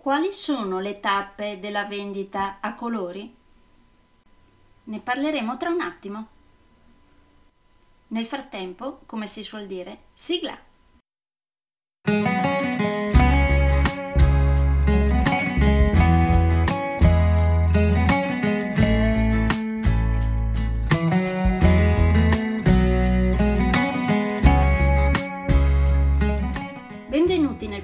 Quali sono le tappe della vendita a colori? Ne parleremo tra un attimo. Nel frattempo, come si suol dire, sigla!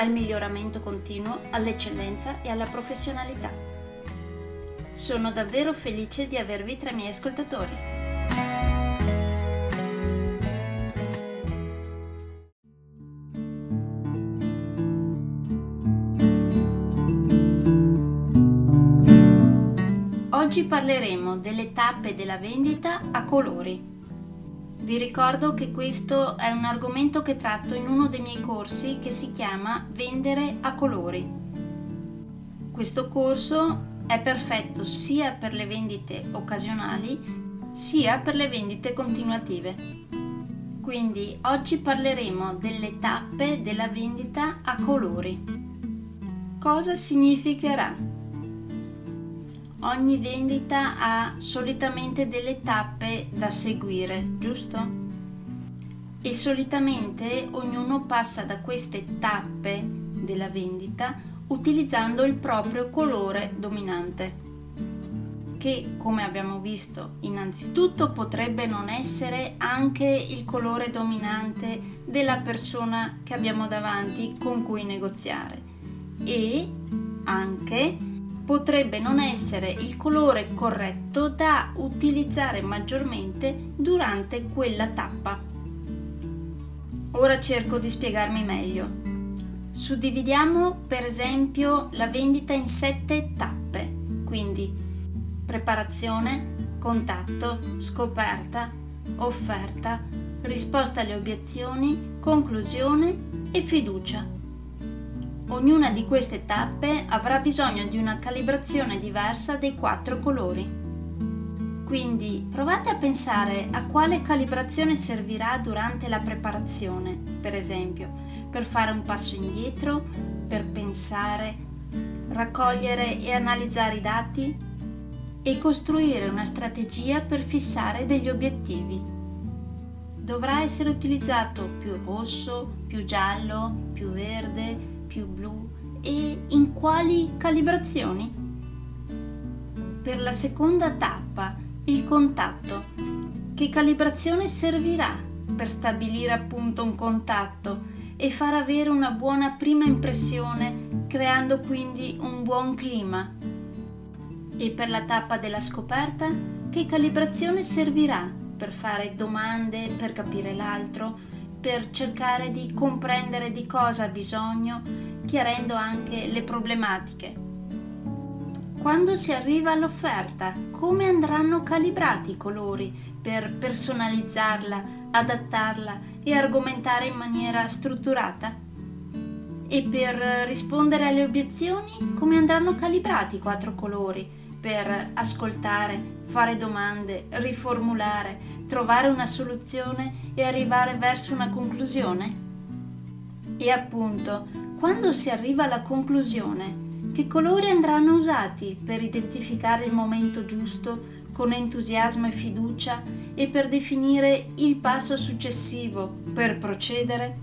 al miglioramento continuo, all'eccellenza e alla professionalità. Sono davvero felice di avervi tra i miei ascoltatori. Oggi parleremo delle tappe della vendita a colori. Vi ricordo che questo è un argomento che tratto in uno dei miei corsi che si chiama Vendere a colori. Questo corso è perfetto sia per le vendite occasionali sia per le vendite continuative. Quindi oggi parleremo delle tappe della vendita a colori. Cosa significherà? Ogni vendita ha solitamente delle tappe da seguire, giusto? E solitamente ognuno passa da queste tappe della vendita utilizzando il proprio colore dominante che come abbiamo visto innanzitutto potrebbe non essere anche il colore dominante della persona che abbiamo davanti con cui negoziare e anche potrebbe non essere il colore corretto da utilizzare maggiormente durante quella tappa. Ora cerco di spiegarmi meglio. Suddividiamo per esempio la vendita in sette tappe, quindi preparazione, contatto, scoperta, offerta, risposta alle obiezioni, conclusione e fiducia. Ognuna di queste tappe avrà bisogno di una calibrazione diversa dei quattro colori. Quindi provate a pensare a quale calibrazione servirà durante la preparazione, per esempio, per fare un passo indietro, per pensare, raccogliere e analizzare i dati e costruire una strategia per fissare degli obiettivi. Dovrà essere utilizzato più rosso, più giallo, più verde, più blu e in quali calibrazioni? Per la seconda tappa, il contatto. Che calibrazione servirà per stabilire appunto un contatto e far avere una buona prima impressione, creando quindi un buon clima? E per la tappa della scoperta, che calibrazione servirà per fare domande, per capire l'altro, per cercare di comprendere di cosa ha bisogno, chiarendo anche le problematiche. Quando si arriva all'offerta, come andranno calibrati i colori per personalizzarla, adattarla e argomentare in maniera strutturata? E per rispondere alle obiezioni, come andranno calibrati i quattro colori per ascoltare, fare domande, riformulare, trovare una soluzione e arrivare verso una conclusione? E appunto, quando si arriva alla conclusione, che colori andranno usati per identificare il momento giusto con entusiasmo e fiducia e per definire il passo successivo per procedere?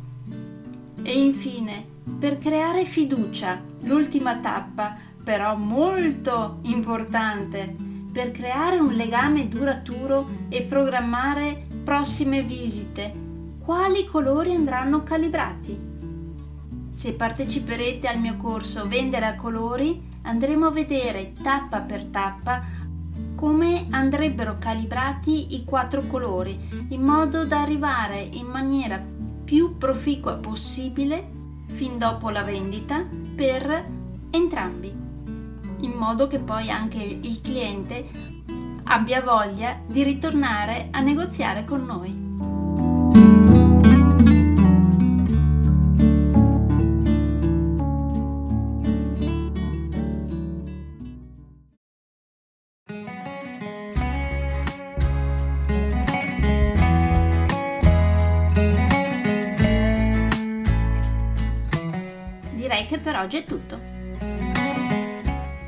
E infine, per creare fiducia, l'ultima tappa però molto importante per creare un legame duraturo e programmare prossime visite. Quali colori andranno calibrati? Se parteciperete al mio corso Vendere a colori, andremo a vedere tappa per tappa come andrebbero calibrati i quattro colori in modo da arrivare in maniera più proficua possibile fin dopo la vendita per entrambi, in modo che poi anche il cliente abbia voglia di ritornare a negoziare con noi. direi che per oggi è tutto.